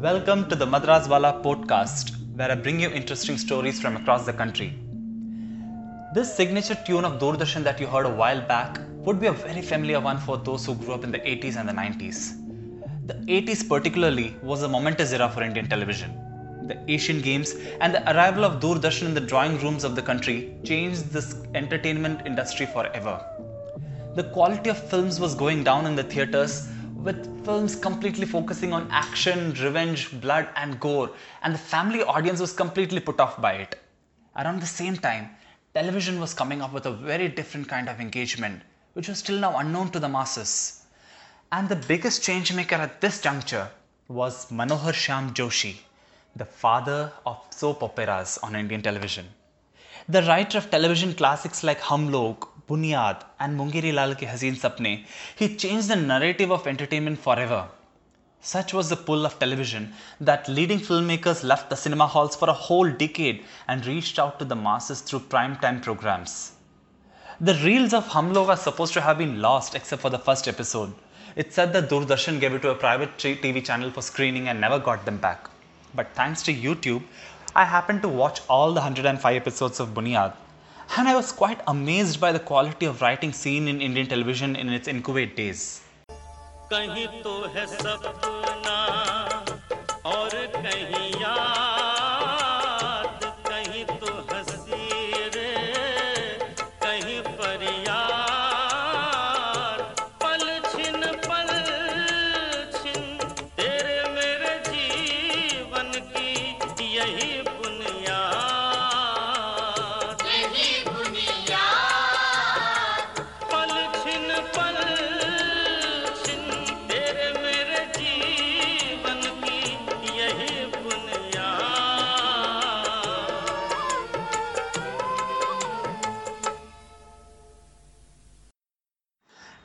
Welcome to the Madras Wala podcast, where I bring you interesting stories from across the country. This signature tune of Doordarshan that you heard a while back would be a very familiar one for those who grew up in the 80s and the 90s. The 80s, particularly, was a momentous era for Indian television. The Asian Games and the arrival of Doordarshan in the drawing rooms of the country changed this entertainment industry forever. The quality of films was going down in the theaters, with films completely focusing on action, revenge, blood, and gore, and the family audience was completely put off by it. Around the same time, television was coming up with a very different kind of engagement, which was still now unknown to the masses. And the biggest change maker at this juncture was Manohar Shyam Joshi, the father of soap operas on Indian television. The writer of television classics like Hum Log, Buniyaad, and Mungerilal Ke Haseen Sapne, he changed the narrative of entertainment forever. Such was the pull of television that leading filmmakers left the cinema halls for a whole decade and reached out to the masses through primetime programs. The reels of Hum Log are supposed to have been lost except for the first episode. It's said that Doordarshan gave it to a private TV channel for screening and never got them back. But thanks to YouTube, I happened to watch all the 105 episodes of Buniyaad and I was quite amazed by the quality of writing seen in Indian television in its incubate days.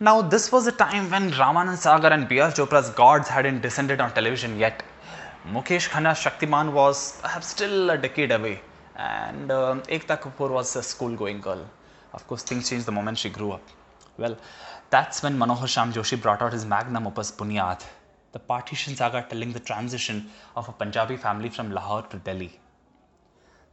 Now, this was a time when Ramanand Sagar and B.R. Chopra's gods hadn't descended on television yet. Mukesh Khanna's Shaktiman was perhaps still a decade away, and um, Ekta Kapoor was a school-going girl. Of course, things changed the moment she grew up. Well, that's when Manohar Shyam Joshi brought out his magnum opus Buniyaad, the partition saga telling the transition of a Punjabi family from Lahore to Delhi.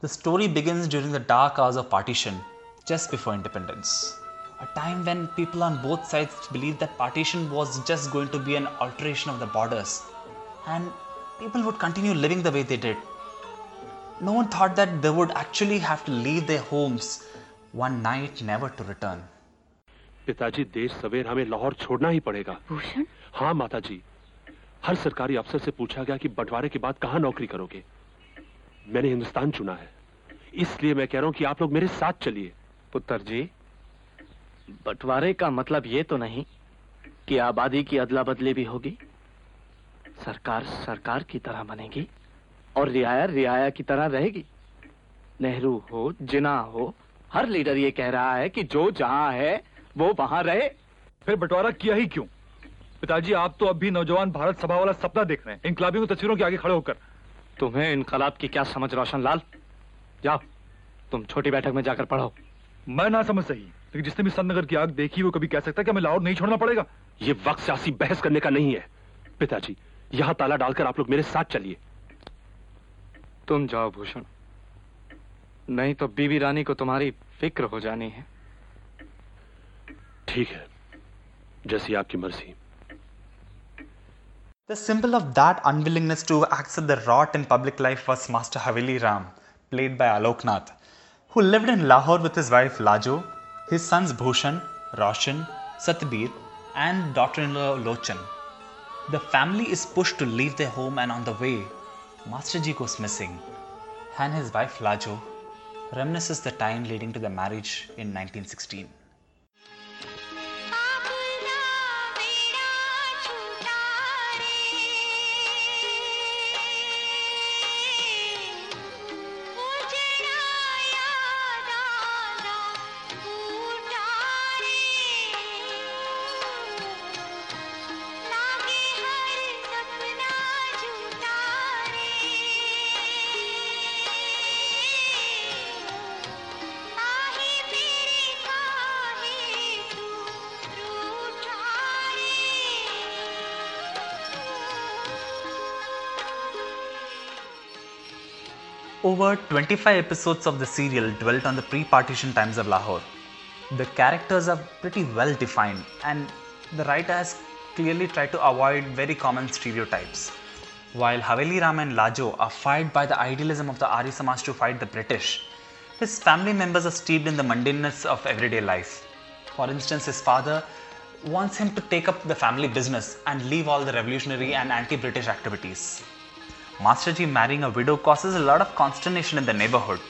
The story begins during the dark hours of partition, just before independence A time when people on both sides believed that partition was just going to be an alteration of the borders, and people would continue living the way they did. No one thought that they would actually have to leave their homes one night never to return. पिताजी देश सवेर हमें लाहौर छोड़ना ही पड़ेगा भूषण हाँ माता जी हर सरकारी अफसर से पूछा गया कि बंटवारे के बाद कहाँ नौकरी करोगे मैंने हिंदुस्तान चुना है इसलिए मैं कह रहा हूँ कि आप लोग मेरे साथ चलिए पुत्र जी बंटवारे का मतलब ये तो नहीं कि आबादी की अदला बदली भी होगी। सरकार सरकार की तरह बनेगी और रियाया रियाया की तरह रहेगी। नेहरू हो जिना हो हर लीडर ये कह रहा है कि जो जहाँ है वो वहाँ रहे। फिर बंटवारा किया ही क्यों? पिताजी आप तो अभी नौजवान भारत सभा वाला सपना देख रहे हैं। इंकलाबियों की तस्वीरों के आगे खड़े होकर। तुम्हें इनकलाब की क्या समझ रोशन लाल जाओ तुम छोटी बैठक में जाकर पढ़ो। मैं ना समझ सही। लेकिन जिसने भी संत की आग देखी वो कभी कह सकता है कि हमें लाहौर नहीं छोड़ना पड़ेगा ये वक्त सियासी बहस करने का नहीं है पिताजी यहाँ ताला डालकर आप लोग मेरे साथ चलिए तुम जाओ भूषण नहीं तो बीबी रानी को तुम्हारी फ़िक्र हो जानी है ठीक है जैसी आपकी मर्ज़ी The symbol of that unwillingness to accept the rot in public life was Master Haveli Ram, played by Alok Nath, who lived in Lahore with his wife Lajo, his sons Bhushan, Roshan, Satbir, and daughter-in-law Lochan. The family is pushed to leave their home and on the way, Master Ji goes missing, and his wife Lajo reminisces the time leading to the marriage in 1916. Over 25 episodes of the serial dwelt on the pre partition times of Lahore. The characters are pretty well defined, and the writer has clearly tried to avoid very common stereotypes. While Haveli Ram and Lajo are fired by the idealism of the Arya Samaj to fight the British, his family members are steeped in the mundaneness of everyday life. For instance, his father wants him to take up the family business and leave all the revolutionary and anti British activities. Masterji marrying a widow causes a lot of consternation in the neighborhood,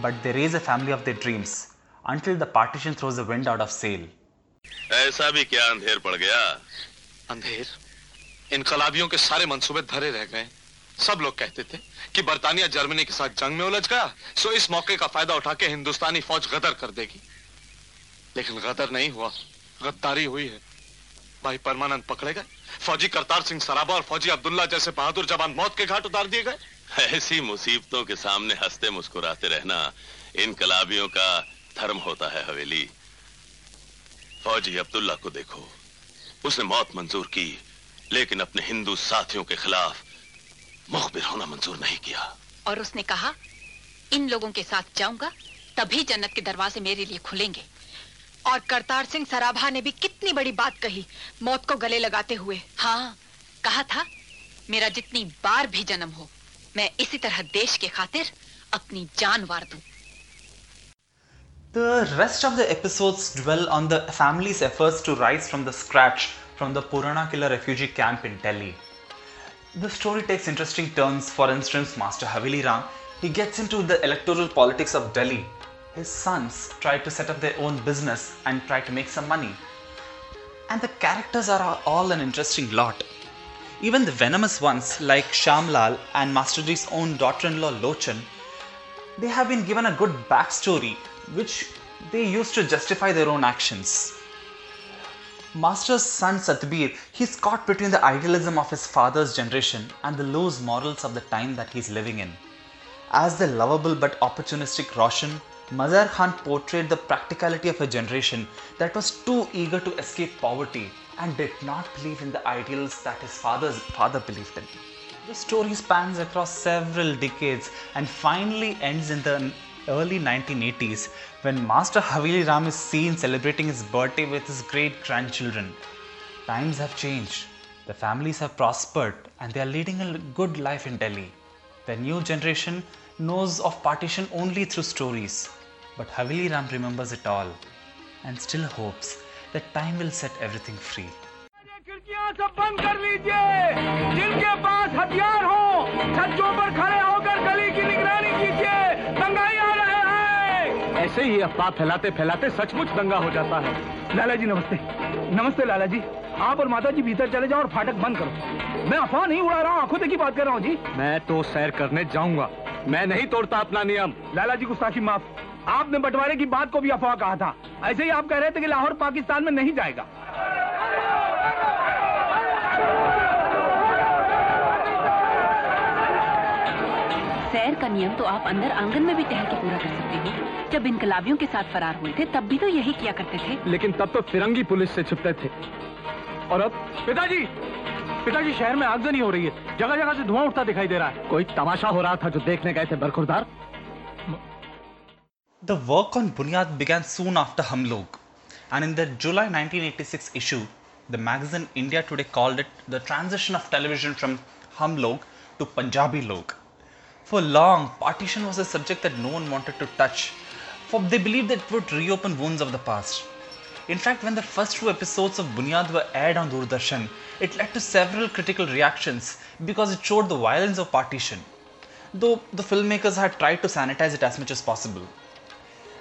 but they raise a family of their dreams until the partition throws the wind out of sail. ऐसा भी क्या अंधेर पड़ गया अंधेर इनकलाबियों के सारे मंसूबे धरे रह गए सब लोग कहते थे कि बर्तानिया जर्मनी के साथ जंग में उलझ गया सो इस मौके का फ़ायदा उठा के हिंदुस्तानी फौज गदर कर देगी लेकिन गदर नहीं हुआ गद्दारी हुई है भाई परमानंद पकड़े गए फौजी करतार सिंह सराबा और फौजी अब्दुल्ला जैसे बहादुर जवान मौत के घाट उतार दिए गए। ऐसी मुसीबतों के सामने हँसते मुस्कुराते रहना इनकलाबियों का धर्म होता है हवेली। फौजी अब्दुल्ला को देखो। उसने मौत मंजूर की लेकिन अपने हिंदू साथियों के खिलाफ मुखबिर होना मंजूर नहीं किया। और उसने कहा इन लोगों के साथ जाऊँगा तभी जन्नत के दरवाजे मेरे लिए खुलेंगे। और करतार सिंह सराभा ने भी कितनी बड़ी बात कही मौत को गले लगाते हुए हाँ कहा था मेरा जितनी बार भी जन्म हो मैं इसी तरह देश के खातिर अपनी जान वार दूँ The rest of the episodes dwell on the family's efforts to rise from the scratch from the Purana killer refugee camp in Delhi. The story takes interesting turns. For instance, Master Haveli Ram, he gets into the electoral politics of Delhi. His sons try to set up their own business and try to make some money. And the characters are all an interesting lot. Even the venomous ones like Shamlal and Master Ji's own daughter-in-law Lochan they have been given a good backstory which they use to justify their own actions. Master's son Satbir, he's caught between the idealism of his father's generation and the loose morals of the time that he's living in. As the lovable but opportunistic Roshan, Mazhar Khan portrayed the practicality of a generation that was too eager to escape poverty and did not believe in the ideals that his father's father believed in. The story spans across several decades and finally ends in the early 1980s when Master Haveli Ram is seen celebrating his birthday with his great grandchildren. Times have changed, the families have prospered, and they are leading a good life in Delhi. The new generation knows of partition only through stories, but Haveli Ram remembers it all and still hopes that time will set everything free. खिड़कियाँ सब बंद कर लीजिए। जिनके पास हथियार हो छज्जों पर खड़े होकर गली की निगरानी कीजिए। दंगाई आ रहे हैं। ऐसे ही अफवाह फैलाते फैलाते सचमुच दंगा हो जाता है। लाला जी नमस्ते। नमस्ते लाला जी। आप और माता जी भीतर चले जाओ और फाटक बंद करो। मैं अफवाह नहीं उड़ा रहा हूँ आँखों देखी बात कर रहा हूँ जी। मैं तो सैर करने जाऊँगा। मैं नहीं तोड़ता अपना नियम। लाला जी गुस्ताखी माफ़। आपने बंटवारे की बात को भी अफवाह कहा था। ऐसे ही आप कह रहे थे कि लाहौर पाकिस्तान में नहीं जाएगा। सैर का नियम तो आप अंदर आँगन में भी टहल के पूरा कर सकते हो। जब इनकलाबियों के साथ फरार हुए थे तब भी तो यही किया करते थे। लेकिन तब तो फिरंगी पुलिस से छुपते थे। और अब पिताजी! पिताजी शहर में आगजनी हो रही है जगह जगह से धुआँ उठता दिखाई दे रहा है कोई तमाशा हो रहा था जो देखने गए थे बरखुरदार The work on Bunyad began soon after Hamlog, and in the July 1986 issue, the magazine India Today called it the transition of television from Hamlog to Punjabi Log. For long, partition was a subject that no one wanted to touch, for they believed that it would reopen wounds of the past. In fact, when the first two episodes of Buniyaad were aired on Doordarshan, it led to several critical reactions because it showed the violence of partition, though the filmmakers had tried to sanitize it as much as possible.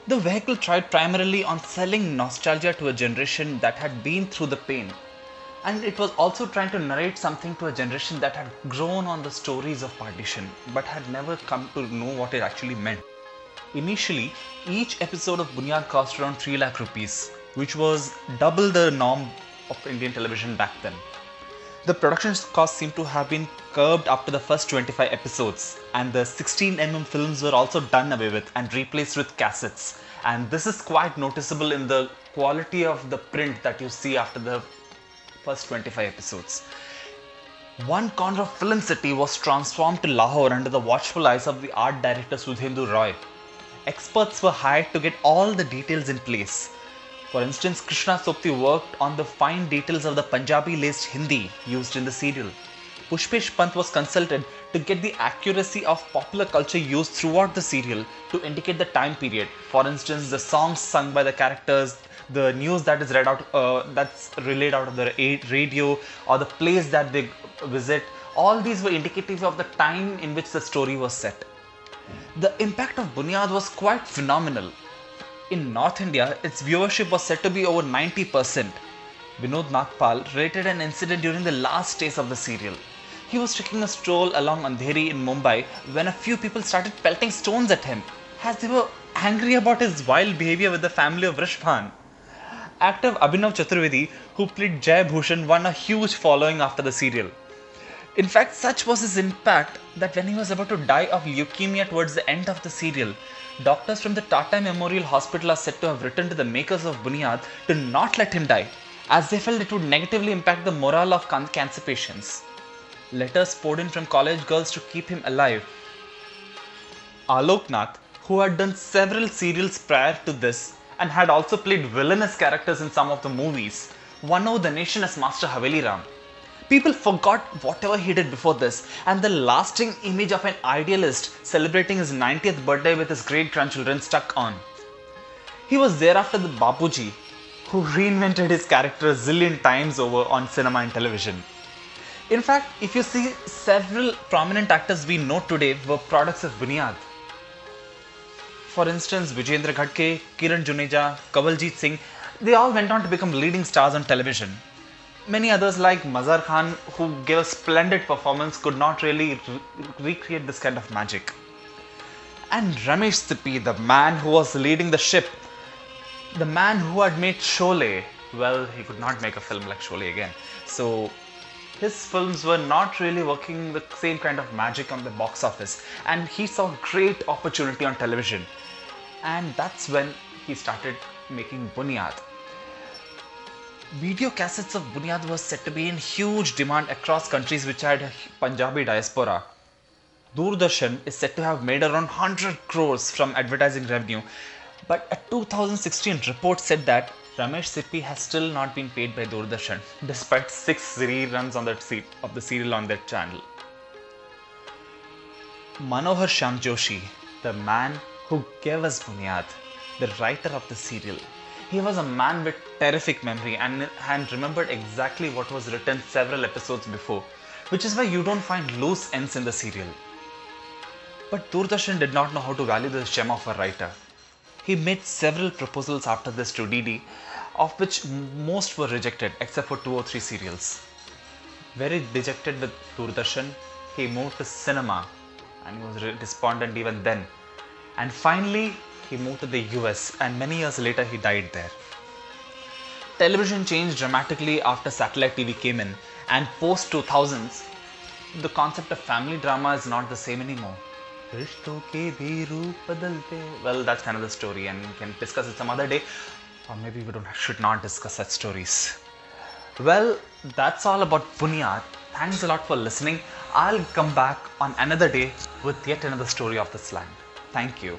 The vehicle tried primarily on selling nostalgia to a generation that had been through the pain. And it was also trying to narrate something to a generation that had grown on the stories of partition but had never come to know what it actually meant. Initially, each episode of Buniyaad cost around 3 lakh rupees, which was double the norm of Indian television back then. The production costs seem to have been curbed after the first 25 episodes, and the 16mm films were also done away with and replaced with cassettes. And this is quite noticeable in the quality of the print that you see after the first 25 episodes. One corner of Film City was transformed to Lahore under the watchful eyes of the art director Sudhendu Roy. Experts were hired to get all the details in place. For instance, Krishna Sobti worked on the fine details of the Punjabi laced Hindi used in the serial. Pushpesh Pant was consulted to get the accuracy of popular culture used throughout the serial to indicate the time period. For instance, the songs sung by the characters, the news that is read out, uh, that's relayed out of the radio, or the place that they visit. All these were indicative of the time in which the story was set. The impact of Buniyaad was quite phenomenal. In North India, its viewership was said to be over 90%. Vinod Nagpal related an incident during the last days of the serial. He was taking a stroll along Andheri in Mumbai when a few people started pelting stones at him as they were angry about his wild behavior with the family of Rishbhan. Actor Abhinav Chaturvedi, who played Jai Bhushan, won a huge following after the serial. In fact, such was his impact that when he was about to die of leukemia towards the end of the serial, doctors from the Tata Memorial Hospital are said to have written to the makers of Buniyaad to not let him die, as they felt it would negatively impact the morale of can- cancer patients. Letters poured in from college girls to keep him alive. Alok Nath, who had done several serials prior to this and had also played villainous characters in some of the movies, won over the nation as Master Haveli Ram. People forgot whatever he did before this, and the lasting image of an idealist celebrating his 90th birthday with his great grandchildren stuck on. He was thereafter the Babuji, who reinvented his character a zillion times over on cinema and television. In fact, if you see several prominent actors we know today were products of Buniyaad. For instance, Vijayendra Ghatge, Kiran Juneja, Kavaljit Singh, they all went on to become leading stars on television. Many others like Mazhar Khan, who gave a splendid performance, could not really re- recreate this kind of magic. And Ramesh Sippy, the man who was leading the ship, the man who had made Sholay, well, he could not make a film like Sholay again. So his films were not really working the same kind of magic on the box office, and he saw great opportunity on television. And that's when he started making Buniyaad. Video cassettes of Buniyaad was said to be in huge demand across countries which had Punjabi diaspora. Doordarshan is said to have made around 100 crores from advertising revenue, but a 2016 report said that Ramesh Sippy has still not been paid by Doordarshan, despite six reruns on that of the serial on their channel. Manohar Shyam Joshi, the man who gave us Buniyaad, the writer of the serial, he was a man with terrific memory and, and remembered exactly what was written several episodes before, which is why you don't find loose ends in the serial. But Doordarshan did not know how to value the gem of a writer. He made several proposals after this to DD, of which most were rejected except for two or three serials. Very dejected with Doordarshan, he moved to cinema and he was despondent even then. And finally, he moved to the US and many years later he died there. Television changed dramatically after satellite TV came in, and post 2000s, the concept of family drama is not the same anymore. Well, that's another story, and we can discuss it some other day, or maybe we don't, should not discuss such stories. Well, that's all about Buniyaad. Thanks a lot for listening. I'll come back on another day with yet another story of this land. Thank you.